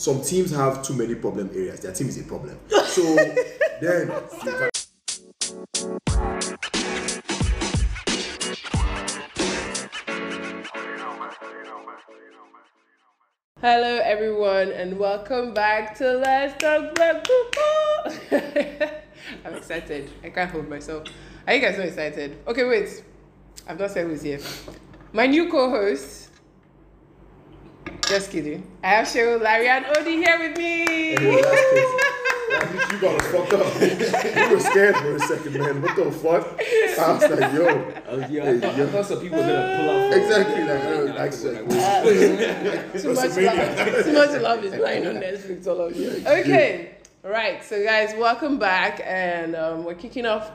some teams have too many problem areas. Their team is a problem. So then you can Hello, everyone, and welcome back to Let's Talk Flag Football. I'm excited. I can't hold myself. Are you guys not excited? Okay, wait. I've not said who's here. My new co-host. Just kidding. I have Cheryl, Larry, and Odie here with me. Hey, that's crazy. Like, you got fucked up. you were scared for a second, man. What the fuck? I was like, yo. I was, yeah, Hey, I, thought, yo. I thought some people were gonna pull out. Exactly, like, yo, Yeah, like, I like, was too much love. Too much love is blind on Netflix, all of you. Okay, all right. So, guys, welcome back, and um, we're kicking off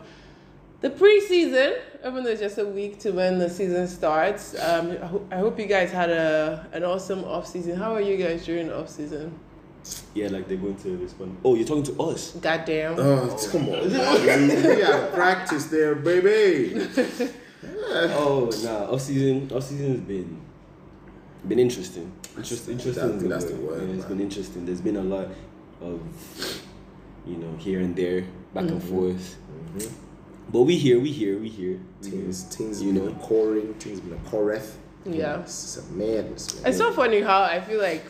the preseason. Even though it's just a week to when the season starts. Um, I, ho- I hope you guys had a an awesome off season. How are you guys during the off season? yeah, like they're going to respond. Oh, you're talking to us. Goddamn. Oh, come on. we gotta practice there, baby. Oh, nah. Off season. Off season has been been interesting. Interest, interesting. I think is the that's the word. word, Yeah, it's man. been interesting. There's been a lot of you know here and there, back and forth. But we here. We here. We here. We here. Teams, teams You know. a coring, teams been a coreth. Yeah. It's just a madness. Man. It's so funny how I feel like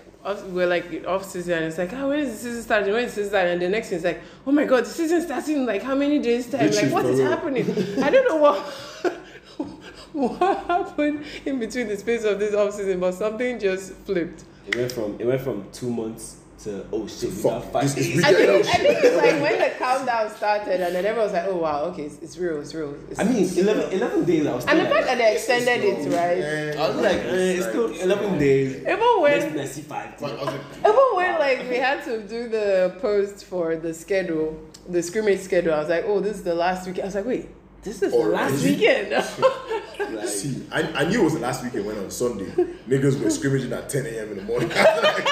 we're like off season and it's like, oh, when is the season starting? When is the season starting? And the next thing is like, oh my god, the season starting in like how many days time? Literally, Like what is for happening? I don't know what what happened in between the space of this off season, but something just flipped. It went from it went from two months to oh shit, we Fuck, got five. this is. I think, I think it's like when the countdown started and then everyone was like, oh wow, okay, it's, it's real, it's real. It's, I mean, 11, 11 days. I was and still the fact that they extended it, right? Man, I was like, eh, it's still eleven days. Even Let's when let's see five. But I was like, Even when like we had to do the post for the schedule, the scrimmage schedule, I was like, oh, this is the last weekend. I was like, wait, this is the last Already? weekend. Like, See, I, I knew it was the last weekend when on Sunday, niggas were scrimmaging at 10 a.m. in the morning. like,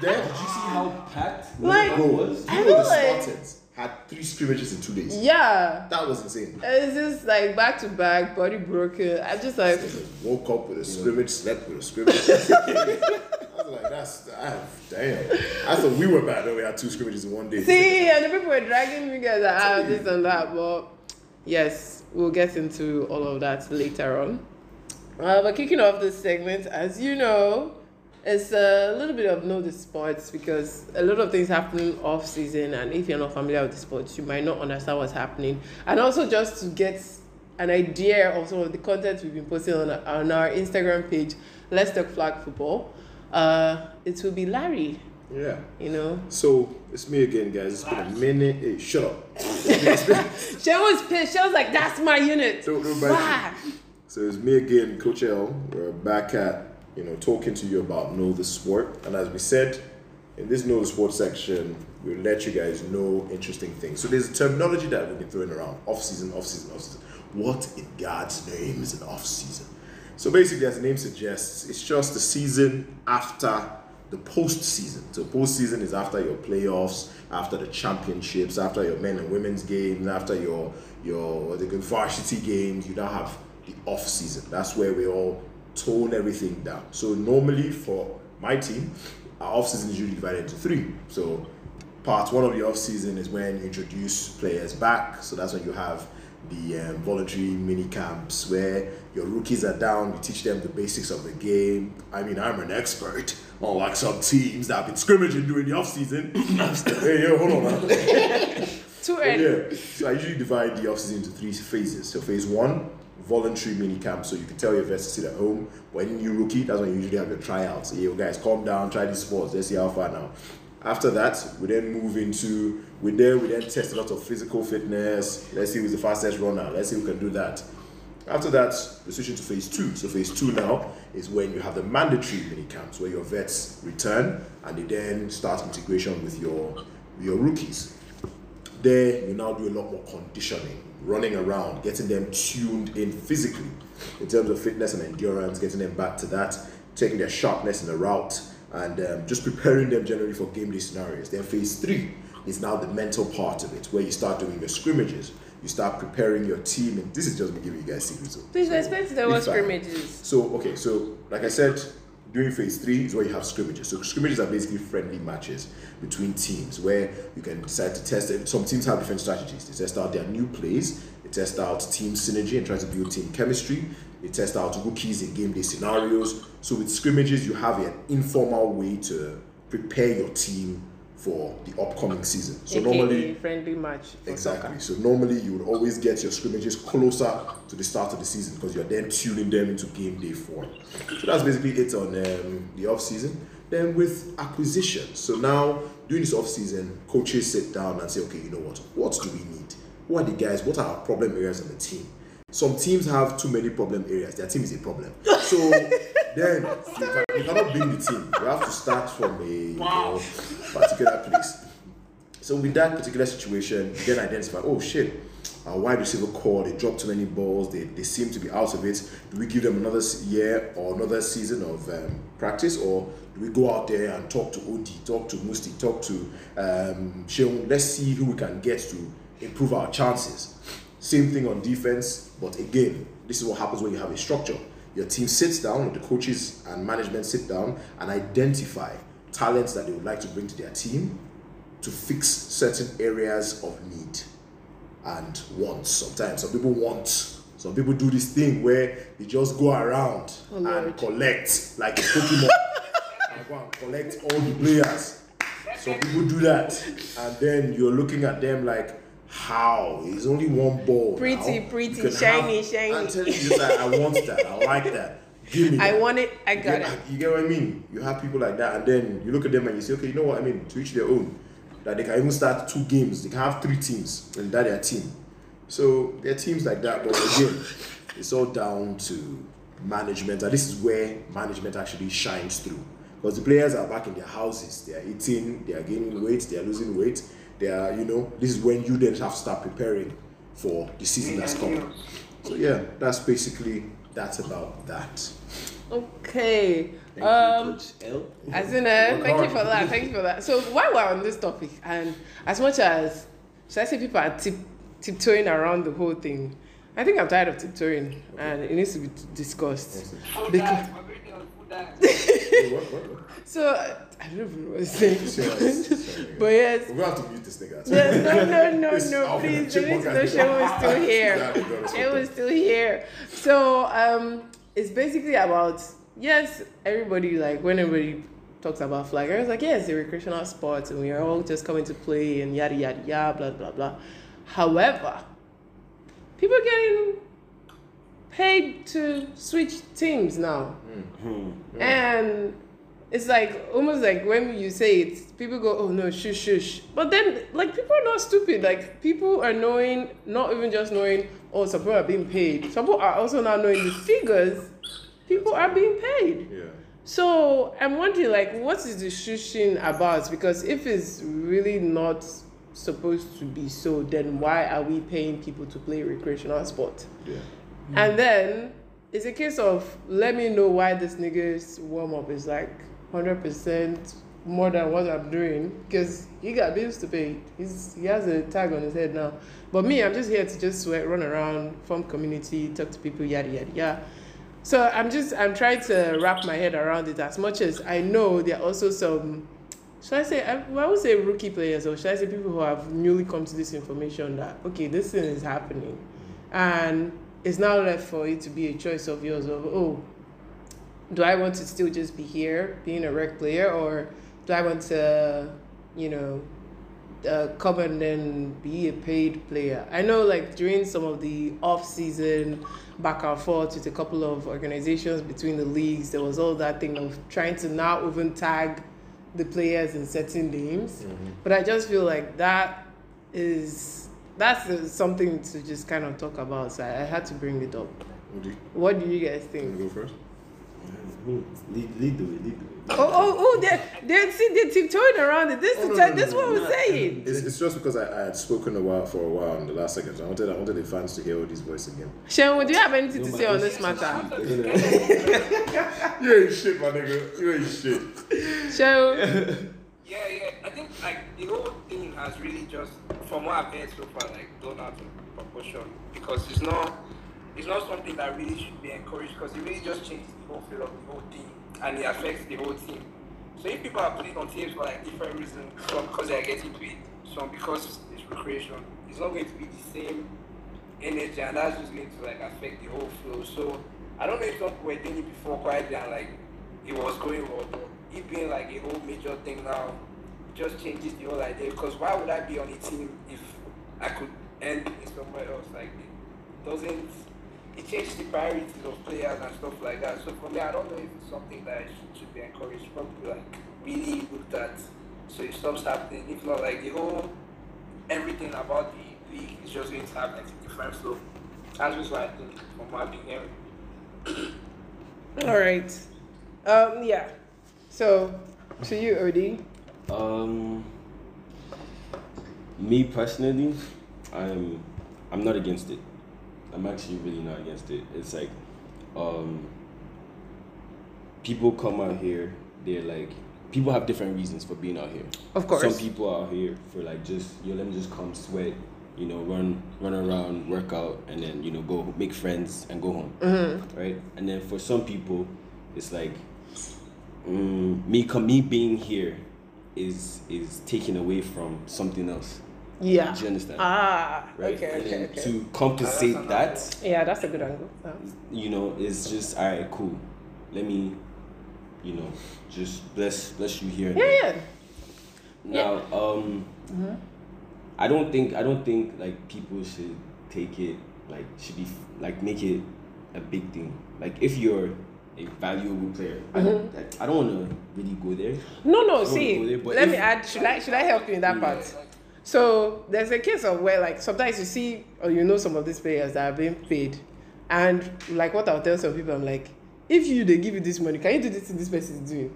damn, Did you see how packed Like- it was? I you know know, the like- Spartans had three scrimmages in two days. yeah. That was insane. It's just like back to back, body broken. I just like Woke up with a scrimmage, slept with a scrimmage. I was like, that's, I, damn. I thought we were bad when we had two scrimmages in one day. see, and the people were dragging me guys like, ah, this and that. But yes, we'll get into all of that later on. Uh, but kicking off this segment, as you know, it's a little bit of know the sports because a lot of things happen off season, and if you're not familiar with the sports, you might not understand what's happening. And also just to get an idea of some of the content we've been posting on, on our Instagram page, Let's Talk Flag Football. Uh, it will be Larry, Yeah. you know. So, it's me again, guys. It's been a minute. Hey, shut up. She was pissed. She was like, "That's my unit." Don't- don't? So it's me again, Coach L. We're back at you know talking to you about know the sport, and as we said in this know the sport section, we'll let you guys know interesting things. So there's a terminology that we've been throwing around: off season, off season, off season. What in God's name is an off season? So basically, as the name suggests, it's just the season after the postseason. So postseason is after your playoffs, after the championships, after your men and women's games, after your your the varsity games. You now have the off season. That's where we all tone everything down. So normally for my team, our off season is usually divided into three. So part one of the off season is when you introduce players back. So that's when you have the um, voluntary mini camps where your rookies are down. You teach them the basics of the game. I mean, I'm an expert, unlike some teams that have been scrimmaging during the off season. hey, yo, hold on, man. Too early. yeah, so I usually divide the off season into three phases. So phase one, voluntary mini camp. So you can tell your vets to sit at home. When you rookie, that's when you usually have your tryouts. Yo, guys, calm down, try these sports. Let's see how far now. After that, we then move into we there. We then test a lot of physical fitness. Let's see who's the fastest runner. Let's see who can do that. After that, we switch into phase two. So phase two now is when you have the mandatory mini camps where your vets return and they then start integration with your your rookies. There, you now do a lot more conditioning, running around, getting them tuned in physically in terms of fitness and endurance, getting them back to that, taking their sharpness in the route, and um, just preparing them generally for game day scenarios. Then phase three is now the mental part of it, where you start doing your scrimmages, you start preparing your team, and this is just me giving you guys secrets. Please so explain to them be what fine. scrimmage. So okay, so like I said, during phase three is where you have scrimmages. So scrimmages are basically friendly matches between teams where you can decide to test it. Some teams have different strategies. They test out their new plays, they test out team synergy and try to build team chemistry. They test out rookies in game day scenarios. So with scrimmages, you have an informal way to prepare your team for the upcoming season. So AKA normally friendly match. Exactly. soccer. So normally you would always get your scrimmages closer to the start of the season because you're then tuning them into game day four. So that's basically it on um, the off season. Then with acquisitions. So now during this off season, coaches sit down and say, okay, you know what? What do we need? Who are the guys? What are our problem areas on the team? Some teams have too many problem areas. Their team is a problem. So then you, can, you cannot build the team. You have to start from a you know, particular place. So with that particular situation, you then identify, oh shit, our wide receiver core, they dropped too many balls, they, they seem to be out of it. Do we give them another year or another season of um, practice, or do we go out there and talk to OD, talk to Musti, talk to um, Sheung? Let's see who we can get to improve our chances. Same thing on defense, but again, this is what happens when you have a structure. Your team sits down, the coaches and management sit down and identify talents that they would like to bring to their team to fix certain areas of need and wants. Sometimes some people want. Some people do this thing where they just go around Oh, and collect like a Pokemon and go and collect all the players. Some people do that, and then you're looking at them like, how? It's only one ball. Pretty, now. pretty, shiny, have- shiny. I'm telling you, like, I want that. I like that. Give me. I that. want it, I You got get, it. you get what I mean? You have people like that, and then you look at them and you say, okay, you know what I mean? To each their own. That they can even start two games. They can have three teams, and that their team. So there are teams like that, but again, it's all down to management, and this is where management actually shines through. Because the players are back in their houses, they are eating, they are gaining weight, they are losing weight. They are, you know, this is when you then have to start preparing for the season that's coming. So yeah, that's basically that's about that. Okay. Thank um, you, Coach L. As in, uh, thank you for that. Thank you for that. So while we're on this topic, and as much as should I say people are tip, tiptoeing around the whole thing, I think I'm tired of tiptoeing, and it needs to be discussed. Because, Wait, what, what, what? so I don't even know what to say, Sorry, sorry. but yes. We're gonna have to mute this nigga. Yeah, no, no, no, no, please. The little has show been- is still here. Exactly, got us It was still here. So um, it's basically about yes, everybody like when everybody talks about flag, everyone's like, yes, it's a recreational sport, and we are all just coming to play and yada yada yada, blah blah blah. However, people getting paid to switch teams now. Hmm. And it's like almost like when you say it, people go, "Oh no, shush, shush." But then, like, people are not stupid. Like, people are knowing, not even just knowing, "Oh, some people are being paid." Some people are also now knowing the figures. People are being paid. Yeah. So I'm wondering, like, what is the shushing about? Because if it's really not supposed to be so, then why are we paying people to play recreational sport? Yeah. And then it's a case of let me know why this nigga's warm up is like hundred percent more than what I'm doing because he got bills to pay. He's he has a tag on his head now. But me, I'm just here to just sweat, run around, form community, talk to people, yada yada yada. So I'm just I'm trying to wrap my head around it as much as I know there are also some should I say I, well, I would say rookie players or should I say people who have newly come to this information that okay this thing is happening and it's now left for it to be a choice of yours of oh do I want to still just be here being a rec player or do I want to you know uh, come and then be a paid player? I know like during some of the off season back and forth with a couple of organizations between the leagues there was all that thing of trying to now even tag the players in certain names but I just feel like that is that's uh, something to just kind of talk about so I, I had to bring it up Woody, what do you guys think wanna go first? Me, lead, lead the way, lead the way. Oh, oh, oh, they're, they're, see, they're tiptoeing around it. This Oh, is no, the- no, this no, what no, we're no. saying. It's, it's just because I, I had spoken a while for a while in the last seconds. I wanted I wanted the fans to hear all these voices again. Sharon, do you have anything to say on this matter? They're gonna- You ain't shit, my nigga. You ain't shit. Sharon, Yeah, yeah. I think like the whole thing has really just, from what I've heard so far, like blown out of proportion because it's not, it's not something that really should be encouraged because it really just changes the whole feel of the whole team and it affects the whole team. So if people are putting on teams for like different reasons, some because they are getting paid, some because it's recreation, it's not going to be the same energy, and that's just going to like affect the whole flow. So I don't know if some people were doing it before quietly and like it was going well, it being like a whole major thing now just changes the whole idea. Because why would I be on a team if I could end somewhere else? Like it doesn't. It changes the priorities of players and stuff like that. So for me, I don't know if it's something that should, should be encouraged. Probably like really looked at, so it stops happening. If not, like the whole everything about the league is just going to have like a different flow. That's just what I think from what I've. All right. Um. Yeah. So, to you, Odi. Um, me personally, I'm I'm not against it. I'm actually really not against it. It's like, um, people come out here. They're like, people have different reasons for being out here. Of course. Some people are out here for like just yo, let me just come sweat, you know, run run around, work out, and then you know go make friends and go home, Mm-hmm. right? And then for some people, it's like mm, me come me being here is is taken away from something else. Yeah. Do you understand? Ah. right? Okay. and Okay. then Okay. to compensate Uh, that, Yeah, that's a good angle. Yeah. you know, it's just all right, cool. Let me, you know, just bless bless you here. and Yeah. there. Yeah. Now, um, I don't think I don't think like people should take it like should be like make it a big thing. Like if you're a valuable player, I don't I don't want to really go there. No, no. See, there, but let if- me add. Should I should I help you in that part? So there's a case of where like sometimes you see or you know some of these players that are being paid, and like what I'll tell some people, I'm like, if you they give you this money, can you do this thing this person is doing?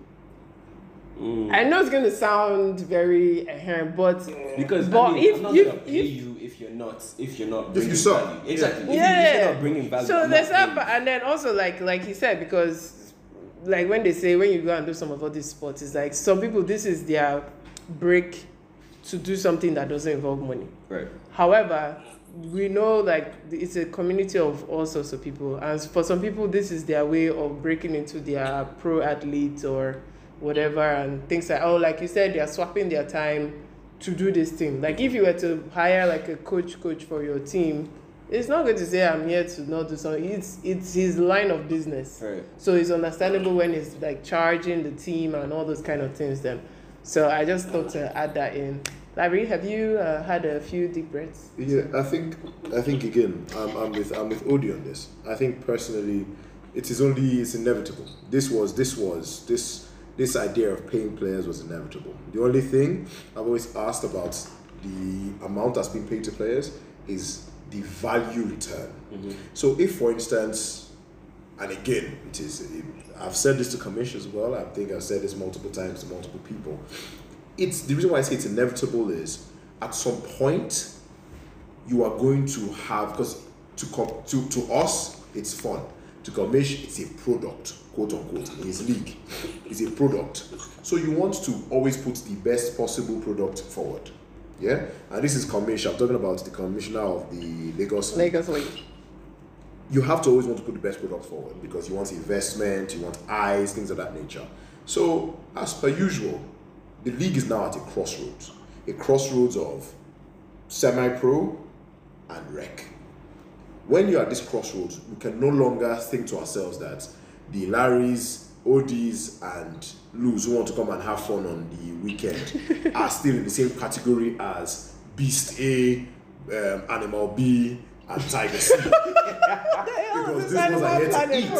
Mm. I know it's gonna sound very uh, but Because But I mean, if- if- if- you not if you're not If you suck. value. Exactly. If, you, if yeah. you're not bringing value. So I'm there's that, paying part, you. and then also like like he said because like when they say when you go and do some of all these sports, it's like some people this is their break to do something that doesn't involve money. Right. However, we know like it's a community of all sorts of people, and for some people, this is their way of breaking into their pro athletes or whatever, and things like oh, like you said, they are swapping their time to do this thing. Like if you were to hire like a coach, coach for your team, it's not going to say I'm here to not do something. It's it's his line of business. Right. So it's understandable when it's like charging the team and all those kind of things. Then, so I just thought to add that in. Larry, have you uh, had a few deep breaths? Yeah, I think I think again, I'm, I'm with I'm with Odi on this. I think personally, it is only it's inevitable. This was this was this this idea of paying players was inevitable. The only thing I've always asked about the amount that's been paid to players is the value return. Mm-hmm. So if, for instance, and again, it is I've said this to commission as well. I think I've said this multiple times to multiple people. It's the reason why I say it's inevitable is at some point you are going to have because to to to us it's fun to commission it's a product quote unquote in his league. It's a product. So you want to always put the best possible product forward. Yeah? And this is commission. I'm talking about the commissioner of the lagos League. Lagos League. you have to always want to put the best product forward because you want investment, you want eyes, things of that nature. So, as per usual, the league is now at a crossroads. A crossroads of semi pro and rec. When you're at this crossroads, we can no longer think to ourselves that the Larrys, ODs, and Luz who want to come and have fun on the weekend are still in the same category as Beast A, um, Animal B, and Tiger C because these ones are here to eat.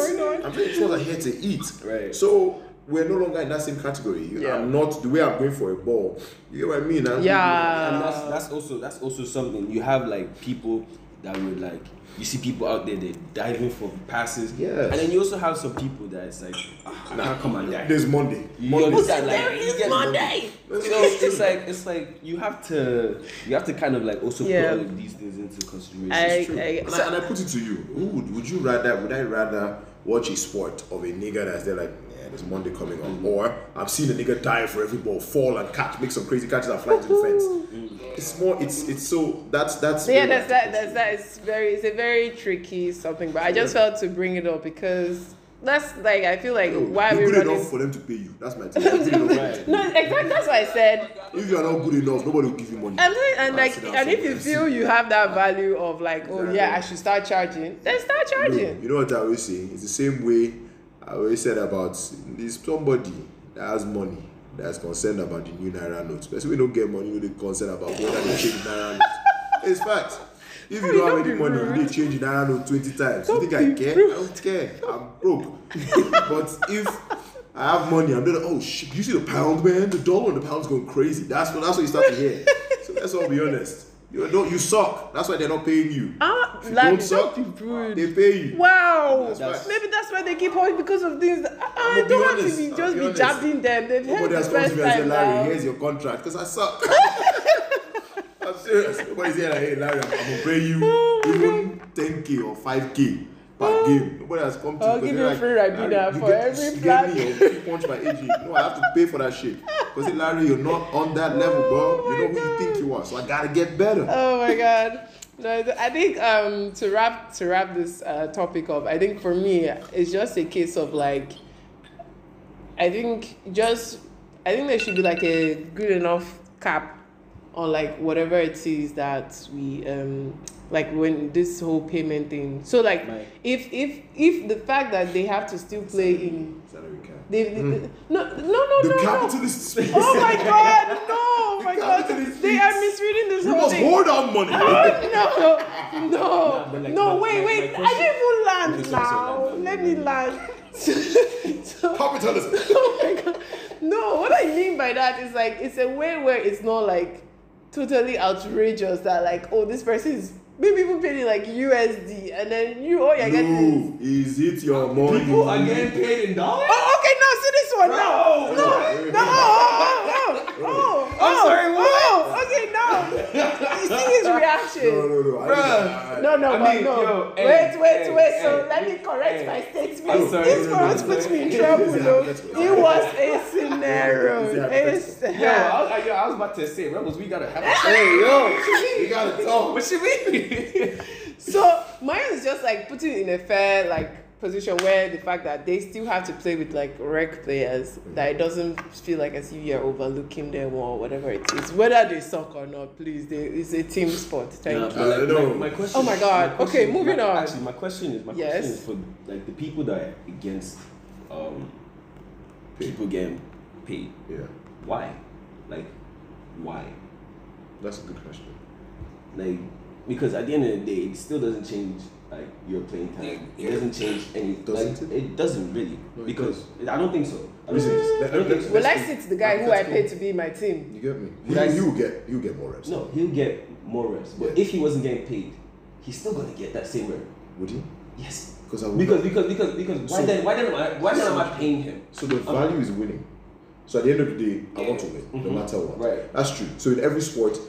I'm saying these ones are here to eat. Right. So we're no longer in that same category. Yeah. I'm not the way I'm going for a ball. You know what I mean? I'm- Yeah. and that's that's also that's also something you have like people that would like you see people out there they're diving for passes Yes. and then you also have some people that it's like ah, I can't come and dive There's Monday. you Monday. understand like you get Monday so it's like it's like you have to you have to kind of like also Yeah. put all of these things into consideration I, It's true. I, And I, and I put it to you. Who would, would you rather? Would I rather watch a sport of a nigga that's there like, yeah, there's Monday coming on, or I've seen a nigga dive for every ball, fall and catch, make some crazy catches and fly to the fence. It's more. It's it's so that's that's. yeah, very that's that. much- That's that. It's very. It's a very tricky something, but I just felt to bring it up because that's like I feel like No, why are we good running? enough for them to pay you. That's my thing. You're good enough. Right. no, exactly. That's why I said. If you are not good enough, nobody will give you money. And, then- and like, sit down and if you feel you have that value of like, oh Exactly. yeah, I should start charging, then start No, charging. you know what I always say? It's the same way I always said about this somebody that has money that's concerned about the new naira notes. But we don't get money, we don't concerned about whether they change the naira note. It's fact. If you don't have any money, rude. you dey change the naira note 20 times. Don't you think I care? rude. I don't care. I'm broke. but if I have money, I'm like, oh shit, you see the pound, man? The dollar and the pound's going crazy. That's what that's what you start to hear. so let's all be honest. You don't you suck. That's why they're not paying you. Ah, you like, don't suck, rude. they pay you. Wow, That's right. maybe that's why they keep holding because of things. That, I, I'ma don't want to be just be be, jabbing them. They've heard Nobody the has come to first me and said, time Larry, now. here's your contract. Because I suck. I'm serious. Nobody's saying, like, hey, Larry, I'm, I'm to pay you even 10K or 5K per game. Nobody has come to I'll give you free Ribena for every get me or free punch by AJ. No, I have to pay for that shit. Because, Larry, you're not on that level, bro. You know who you think you are. So I got to get better. Oh my god. No, I think um, to wrap to wrap this uh, topic up, I think for me it's just a case of like, I think just I think there should be like a good enough cap on like whatever it is that we um like when this whole payment thing. So like Right. if if if the fact that they have to still play in Salary cap. they, they- they- no no no The no no. capitalist space. Oh my god, no, oh my The god. They are misreading this We whole must thing. hold our money. no, no, Nah, but like, no. my- Wait, my- wait. my I didn't even Okay, land sorry, sorry, now. land, Let land, me land. land. so, Capitalism. oh my god. No, what I mean by that is like it's a way where it's not like totally outrageous that like oh this person is maybe even paying like USD and then you oh, all you're getting is No, is it your money? People are getting paid in dollars. Oh, okay, now see this one now. Bro. No, no, oh, oh, oh, oh, I'm oh, sorry, what? Oh, okay, no. You see his reaction. No, no, no. I- No, no, I mean, no. yo, wait, wait, hey, wait. So hey, let me correct hey. my statement. This no, no, for us puts me in trouble, though. It was a scenario. It's a It's, hypothetical. Yo, I was, I, yo, I was about to say, rebels, we gotta have. A Hey, yo, you gotta talk. what you mean? So mine is just like putting in a fair like position where the fact that they still have to play with like rec players that it doesn't feel like as if you're overlooking them or whatever it is whether they suck or not please they, it's a team sport thank Nah, you but like, I know. my, my question. Oh my God. question- Okay, moving my- on. Actually, my question is my Yes. question is for like the people that are against um Pay. people getting paid. Yeah, Why? Like, why? that's a good question. Like, because at the end of the day, it still doesn't change like your playing time. It doesn't change any. Doesn't like, it? doesn't really No, it because I don't think so. I don't, I don't think so. Will I Let's sit the guy who I Let's paid to be my team You get me? Would You, I- you will get you get more reps. No, he'll get more reps. But Yeah. if he wasn't getting paid, he's still gonna get that same rep. Would he? Yes. Because I would. Because because because because why So- then why then I why then am I paying him? so the value is winning. So at the end of the day, I want to win, no Mhm. matter what. Right. That's true. So in every sport,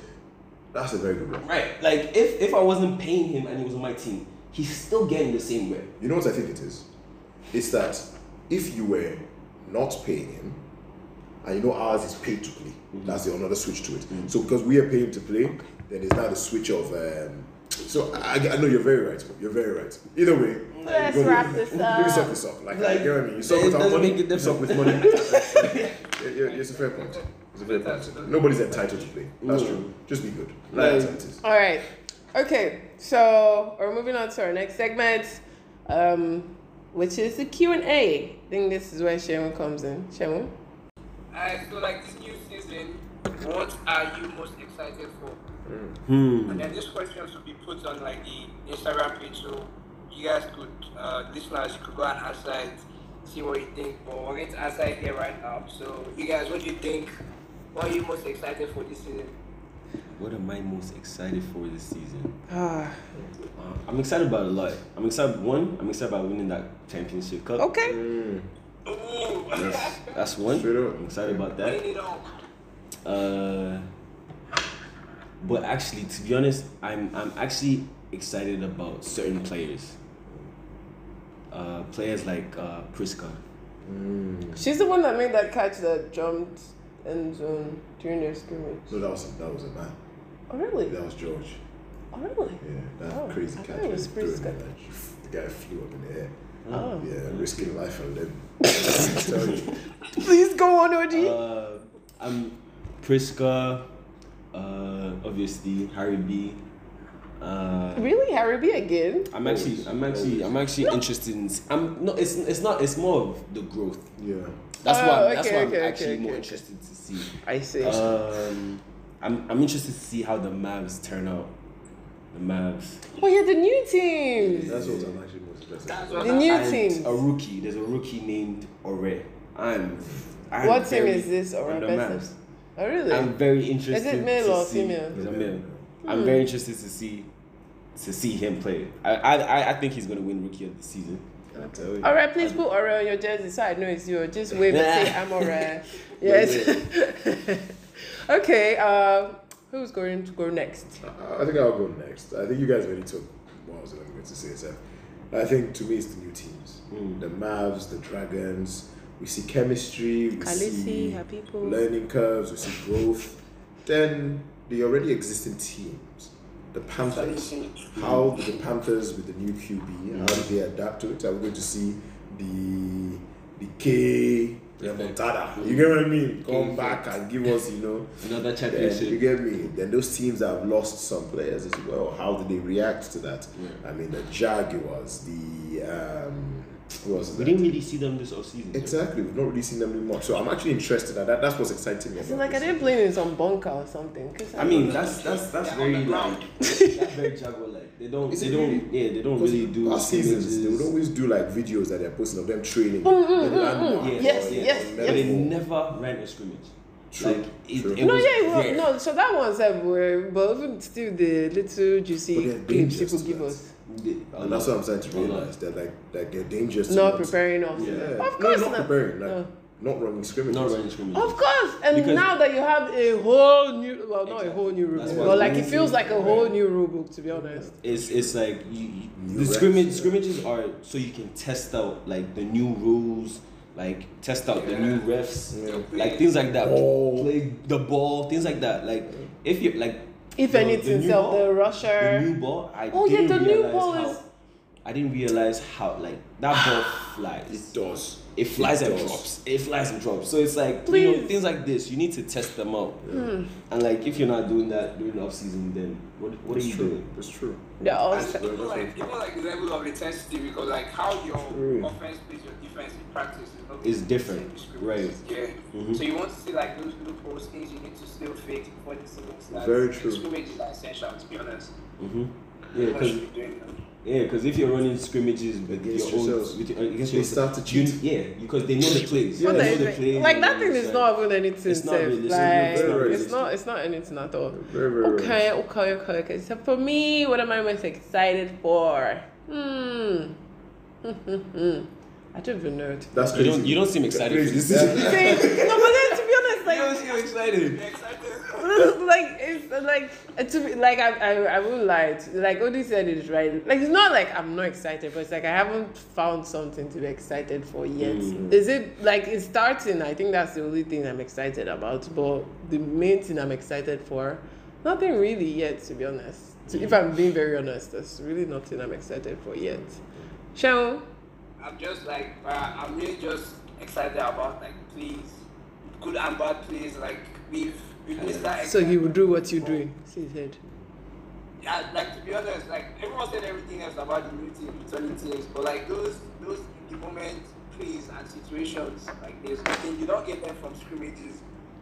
that's a very good one. Right. Like if if I wasn't paying him and he was on my team, he's still getting the same rep. You know what I think it is? It's that if you were not paying him, and you know ours is paid to play, that's the another switch to it. So because we are paying to play, then it's now the switch of. Um, so I, I know you're very right. You're very right. Either way, Let's wrap this You up. suck, you suck. Like, Like, like you know what I mean? You suck it without doesn't money. make it You suck with money. yeah, yeah, it's a fair point. It's a fair. Nobody's entitled to play. That's Mm. true. Just be good. Like- That's how it is. All right. Okay. So we're moving on to our next segment, um, which is the Q and A. I think this is where Shemu comes in. Shemu. Alright, so like this new season, what are you most excited for? Hmm. And then this question should be put on like the Instagram page so you guys could, uh, listeners, you could go and answer it, see what you think. But we're going to answer it here right now. So you guys, what do you think? What are you most excited for this season? What am I most excited for this season? Ah. Uh, I'm excited about a lot. I'm excited. One, I'm excited about winning that championship cup. Okay. Mm. Ooh, That's, that's one. Straight up. I'm excited about that. Bring it on. Uh, but actually, to be honest, I'm I'm actually excited about certain players. Uh, players like uh, Priska. Mm. She's the one that made that catch that jumped end zone during their scrimmage. No, that was that was a man. Oh really? That was George. Oh really? Yeah, that Oh, crazy I catch. it was where he Priska. like, The guy flew up in the air. Oh. Yeah, risking life and limb. I. Please go on, OG. Uh, I'm Priska, uh, obviously Harry B. Uh, really, Harry B again? I'm actually, I'm actually, I'm actually interested in. I'm no, it's it's not. It's more of the growth. Yeah. That's Oh, why. I'm, that's okay, why I'm okay, actually okay, more okay, interested to see. I see. Um, I'm I'm interested to see how the Mavs turn out. The Mavs. oh yeah, the new team. That's what I'm actually most interested That's in. what The I- new team. a rookie. There's a rookie named Ore. I'm. I'm What team is this, Ore the Best? Mavs. Oh really? I'm very interested. Is it male to or see- female? It's a Yeah. male. I'm very interested to see to see him play. I I, I- I think he's gonna win rookie of the season. I tell you. Alright, please put Ore on your jersey so I know it's you. Just wave and say I'm Ore. Yes. okay. Uh, who's going to go next? I I think I'll go next. I think you guys already took what was it I was going to say. So I think to me it's the new teams. Mm. The Mavs, the Dragons. We see chemistry, we Khaleesi, see her people. learning curves, we see growth. Then the already existing teams, the Panthers. How do the Panthers with the new QB, how do they adapt to it? Are we going to see the the K remontada? You get what I mean? Come K back and give us, you know, Another then, championship. you get me? Then those teams have lost some players as well. How did they react to that? Yeah. I mean, the Jaguars, the um, who was We didn't really see them this offseason. Exactly, we've not really seen them anymore. So I'm actually interested, and that, that's what's exciting me. Is like are this. they playing in some bunker or something? 'Cause I mean, that's that's that's Yeah, very on like that's very Jaguar like. They don't Is they don't really? yeah they don't really do past seasons, they would always do like videos that they're posting of them training. Mm, mm in the mm, landmark mm. Yes, or yes, in- yes, But they never ran a scrimmage. True, Like it, true. it no, was yeah, it was, rare. no. So that one's everywhere, um, but even still, the little juicy they're clips people give us, They- a And that's what I'm starting to realize. They're like, that they're dangerous. to not not- preparing us. Yeah, Of no, course not not. preparing. Like No. not running scrimmages. Not running scrimmage. Of course, and Because- now that you have a whole new, well, not a whole new rule book, but like it feels like a whole new rule book, to be honest. It's it's like you, you- the refs, scrimmage yeah. scrimmages are so you can test out like the new rules, like test out the new refs, Yeah. like things like that. Ball. Play the ball, things like that. Like if you like If the- anything, the new self ball- the the new ball, I Oh, yeah, didn't the new realize ball how, is- I didn't realize how like that ball flies. It does. It flies It and does. drops. It flies and drops. So it's like you know things like this. You need to test them out. Hmm. And like if you're not doing that during the off season, then what what are you true. doing? It's true. They're all And set. even like even like the level of intensity because like how your True. offense plays your defense in practice is not Is the different, same as scrimmages. Yeah. Mhm. So you want to see like those loopholes, things you need to still fix before the season starts. Very And true. Scrimmages are essential to be honest. Mm-hmm. Yeah, because should be doing them. yeah, because if you're running scrimmages with Against your own, yourselves. with your, against They yourself, start to you- yeah, because they know the plays. Yeah, What they the know the plays. like that thing is not even anything It's not safe. realistic. Like It's not it's not it's not anything at all. Very, very Okay, okay, okay, okay. So for me, what am I most excited for? Hmm. I don't even know. That's You crazy. don't you don't seem excited for Crazy. this. Yeah. See, no, but then to be honest, like you don't seem excited. Excited. like it's like to be like I I, I won't lie. It's- Like Odi said it right. Like it's not like I'm not excited, but it's like I haven't found something to be excited for yet. Mm. Is it like it's starting? I think that's the only thing I'm excited about. But the main thing I'm excited for, nothing really yet. To be honest, To- if I'm being very honest, there's really nothing I'm excited for yet. Shaun, I'm just like uh, I'm really just excited about like please, good and bad please Like we've that. so he will do what you're doing. See his head. Yeah, like to be honest, like everyone said everything else about the new team, returning teams, but like those those in the moment plays and situations, like there's nothing you don't get them from scrimmages.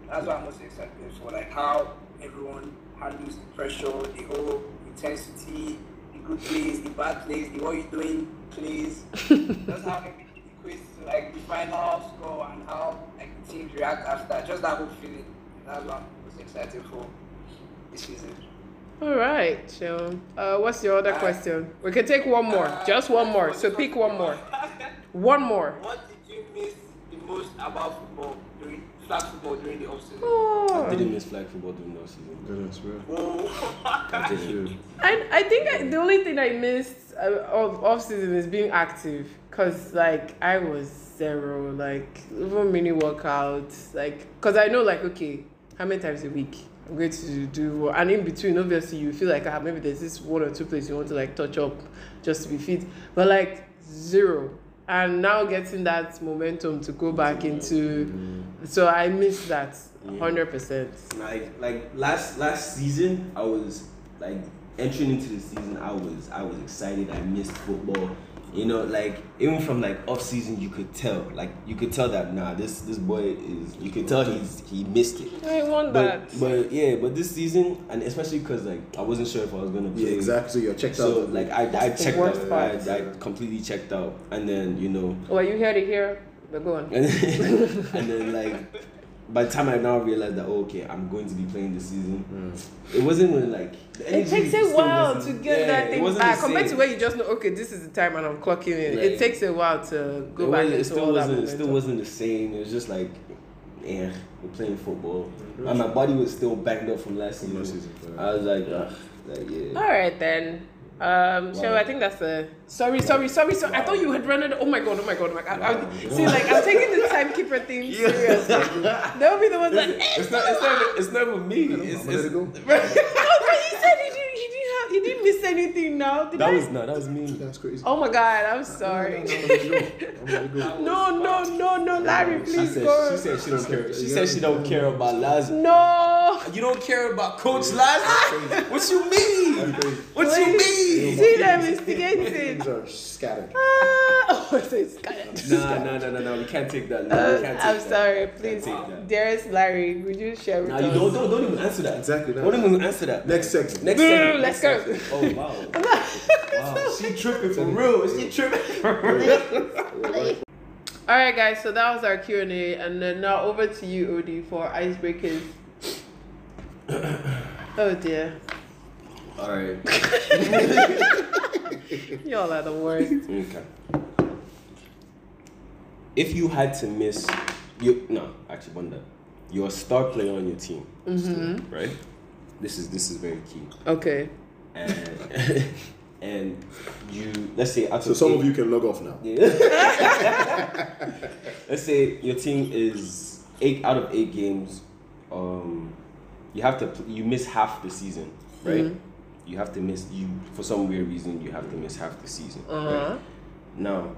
That's what I'm most excited for, like how everyone handles the pressure, the whole intensity, the good plays, the bad plays, the what you're doing plays. That's how everything equates to like the final score and how like the teams react after. Just that whole feeling. That's what I'm excited for this season. All right, so Uh, what's your other Uh, question? We can take one more, Uh, just one more. So pick one more. One more. What did you miss the most about football during flag football during the offseason? Oh. I didn't miss flag football during the off season. Goodness, bro. Oh, I didn't. I, I think I, the only thing I missed uh, of off season is being active, cause like I was zero, like even mini workouts, like cause I know like okay, how many times a week? I'm going to do, and in between obviously you feel like ah maybe there's this one or two places you want to like touch up just to be fit, but like zero, and now getting that momentum to go back into. So I miss that hundred percent. like like last last season I was like entering into the season I was I was excited. I missed football you know like even from like off season you could tell like you could tell that nah this this boy is you could tell he's he missed it I want but that. but yeah but this season and especially because like I wasn't sure if I was gonna play Yeah, exactly. So you're checked so out. like I, I the checked worst out part. I, I completely checked out and then you know Oh, you heard it here. But go on. and then like by the time I now realized that oh, okay I'm going to be playing this season mm. it wasn't really like the It takes a while to get yeah, that thing back compared to where you just know, okay, this is the time and I'm clocking in. Like- it takes a while to go it, back wasn't, it still all that wasn't it still wasn't the same. It was just like yeah we're playing football. Mm-hmm. And my body was still banged up from last season, last season. I was like ugh, like yeah. All right then. Um, so Wow. I think that's a sorry, sorry, sorry, sorry. I thought you had run it. Oh my god, oh my god, oh my god. I, Wow. see, like I'm taking the timekeeper thing seriously. They'll be the ones that. it's not it's not it's not with me it's, I'm gonna let it's, it go. oh, but he said he didn't. He didn't have. He didn't miss anything. Now did that I? was not that was me That's crazy. Oh my god, I'm sorry. I'm gonna let you go. I'm gonna let you go. No, no, no, no, Larry, she please said go. she said she don't care she said she don't care about Laz no. you don't care about Coach Laz what you mean That's crazy. what you Please. mean See them instigating. Things are scattered. Ah, oh, so it's scattered. of. Nah, nah, nah, nah, nah. We can't take that. Nah, Uh, we can't take I'm that. sorry, please. take that. Dearest Larry, would you share with Nah, us? you don't, don't, don't even answer that. Exactly that. Don't even answer that. Next segment. Next Boo, segment. let's go. Oh wow. wow. She tripping for real. Is she tripping. All right, guys. So that was our Q and A, and then now over to you, Odi, for icebreakers. oh dear, All right. y'all are the worst. Okay. If you had to miss, you no, actually, one that your star player on your team, Mm-hmm. right? This is this is very key, Okay. And and you let's say out So some eight- of you can log off now. Yeah. Let's say your team is eight out of eight games. Um, you have to you miss half the season, right? Mhm. You have to miss you for some weird reason. You have to miss half the season. Uh huh. Right? Now,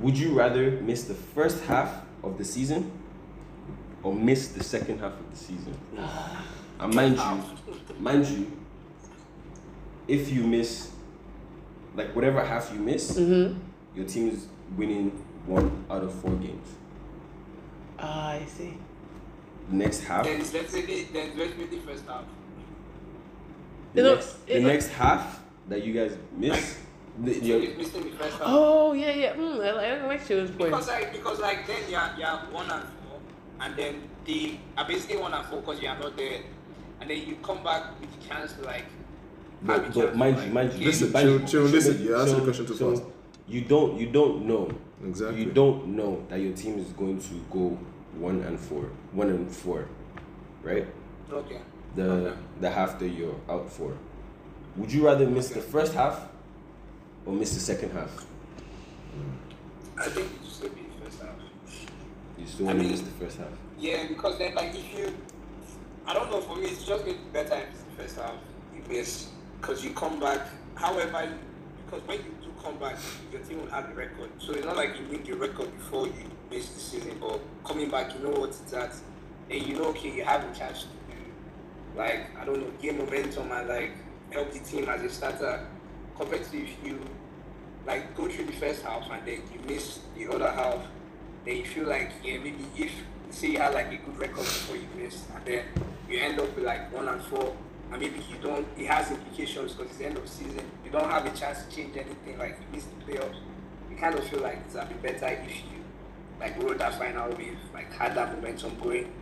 would you rather miss the first half of the season or miss the second half of the season? And mind you, mind you, if you miss, like whatever half you miss, Mm-hmm. your team is winning one out of four games. Ah, I see. The next half, Then it's definitely then it's definitely first half. the, You know, next, the it- next half that you guys miss, the, your, It's missing the first half. Oh yeah, yeah. Mm, I like, I like Shion's point. Because like because like then you are you are one and four, and then the are basically one and four because you are not there, and then you come back with the chance to like. Have but, chance but mind you, mind you, Listen, mind chill- you- chill, listen, you answered the question too so fast. You don't, you don't know. Exactly. You don't know that your team is going to go one and four, one and four, right? Okay. The Okay. the half that you're out for. Would you rather miss the first half or miss the second half? I think it should still be the first half. You still I want to miss the first half. Yeah, because then like if you, I don't know. For me, it's just going to be better if it's the first half. You miss because you come back. However, because when you do come back, your team will have the record. So it's not like you win the record before you miss the season, but coming back, you know what it's at, and you know okay, you have a chance to do, like I don't know, gain momentum and like help the team as a starter. Compared to if you like go through the first half and then you miss the other half, then you feel like yeah maybe if say you had like a good record before you missed and then you end up with like one and four and maybe you don't it has implications because it's the end of the season you don't have a chance to change anything like you missed the playoffs you kind of feel like it's a bit better if you like rode that final wave like had that momentum going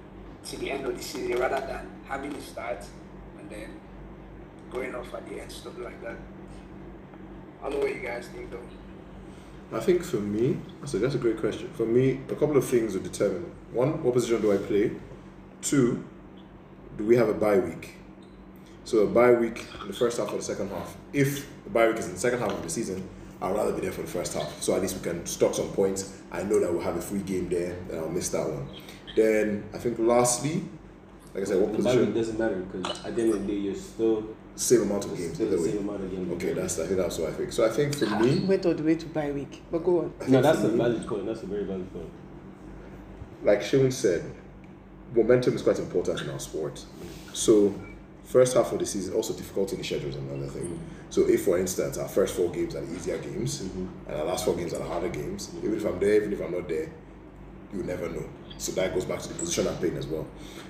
to the end of the season rather than having it start and then going off at the end stuff like that I don't know what you guys think though I think for me, a, that's a great question. For me, a couple of things will determine. One, what position do I play? Two, do we have a bye week? So a bye week in the first half or the second half. If the bye week is in the second half of the season, I'd rather be there for the first half. So at least we can stock some points. I know that we'll have a free game there, and I'll miss that one. Then I think lastly, Like I said, what The bye week position? doesn't matter because at the end of the day, you're still Same amount of games still either the way. same amount of games. Okay, that's I think that's what I think. So I think for ah, me, Went all the way to bye week, but go on. I no, that's a me, valid point. That's a very valid point. like Shimon said, momentum is quite important in our sport. So, first half of the season, also difficulty in the schedule is another thing. So, if for instance our first four games are the easier games mm-hmm. and our last four games are the harder games, mm-hmm. even if I'm there, even if I'm not there, you never know. So that goes back to the position I'm playing as well.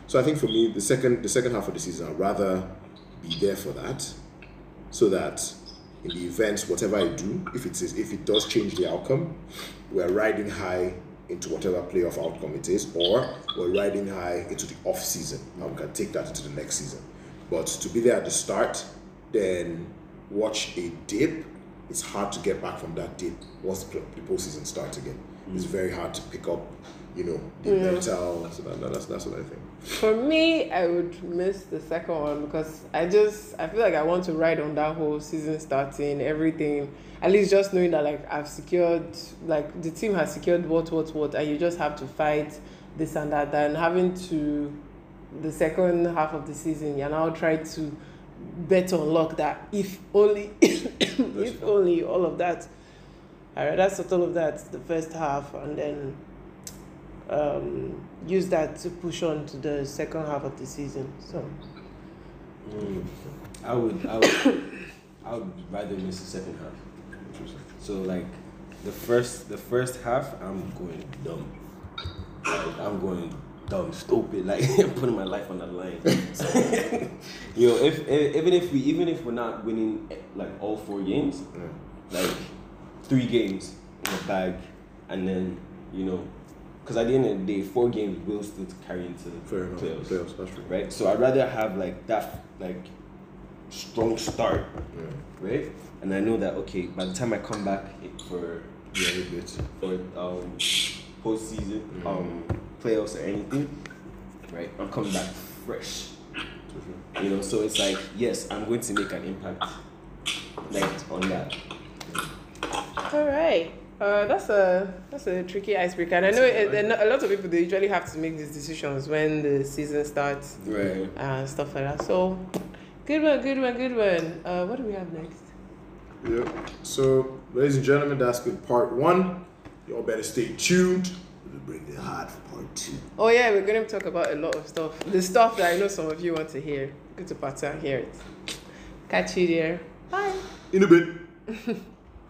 So I think for me, the second the second half of the season, I'd rather be there for that, so that in the event, whatever I do, if it is if it does change the outcome, we're riding high into whatever playoff outcome it is, or we're riding high into the off season, and we can take that into the next season. But to be there at the start, then watch a dip. It's hard to get back from that dip once the, postseason starts again. Hmm. It's very hard to pick up, you know, the Yeah. mental. So that, that's that's what I think. For me, I would miss the second one because I just I feel like I want to ride on that whole season starting everything. At least just knowing that like I've secured like the team has secured what what what and you just have to fight this and that. Than having to the second half of the season, you now try to better on luck that if only if only all of that. I rather settle of that the first half and then um, use that to push on to the second half of the season. So Mm. I would, I would, I would rather miss the second half. So like, the first, the first half, I'm going dumb. Like I'm going dumb, stupid. Like putting my life on the line. you know, if, if even if we even if we're not winning like all four games, like three games in the bag, and then you know, because at the end of the day, four games will still carry into Fair enough. playoffs Playoffs, that's true. right? So I'd rather have like that like strong start, Yeah. right? And I know that okay, by the time I come back it- for Yeah, a bit. for um postseason, Mhm. um playoffs or anything, right? I'm coming back fresh. You know, so it's like yes, I'm going to make an impact like on that. all right. Uh, that's a that's a tricky icebreaker, and I know it, and a lot of people they usually have to make these decisions when the season starts Right. and stuff like that. So, good one, good one, good one. Uh, what do we have next? Yeah. So, ladies and gentlemen, that's been part one. Y'all better stay tuned. The for part two. Oh yeah, we're going to talk about a lot of stuff. The stuff that I know some of you want to hear. Good to party and hear it. Catch you there. Bye. In a bit.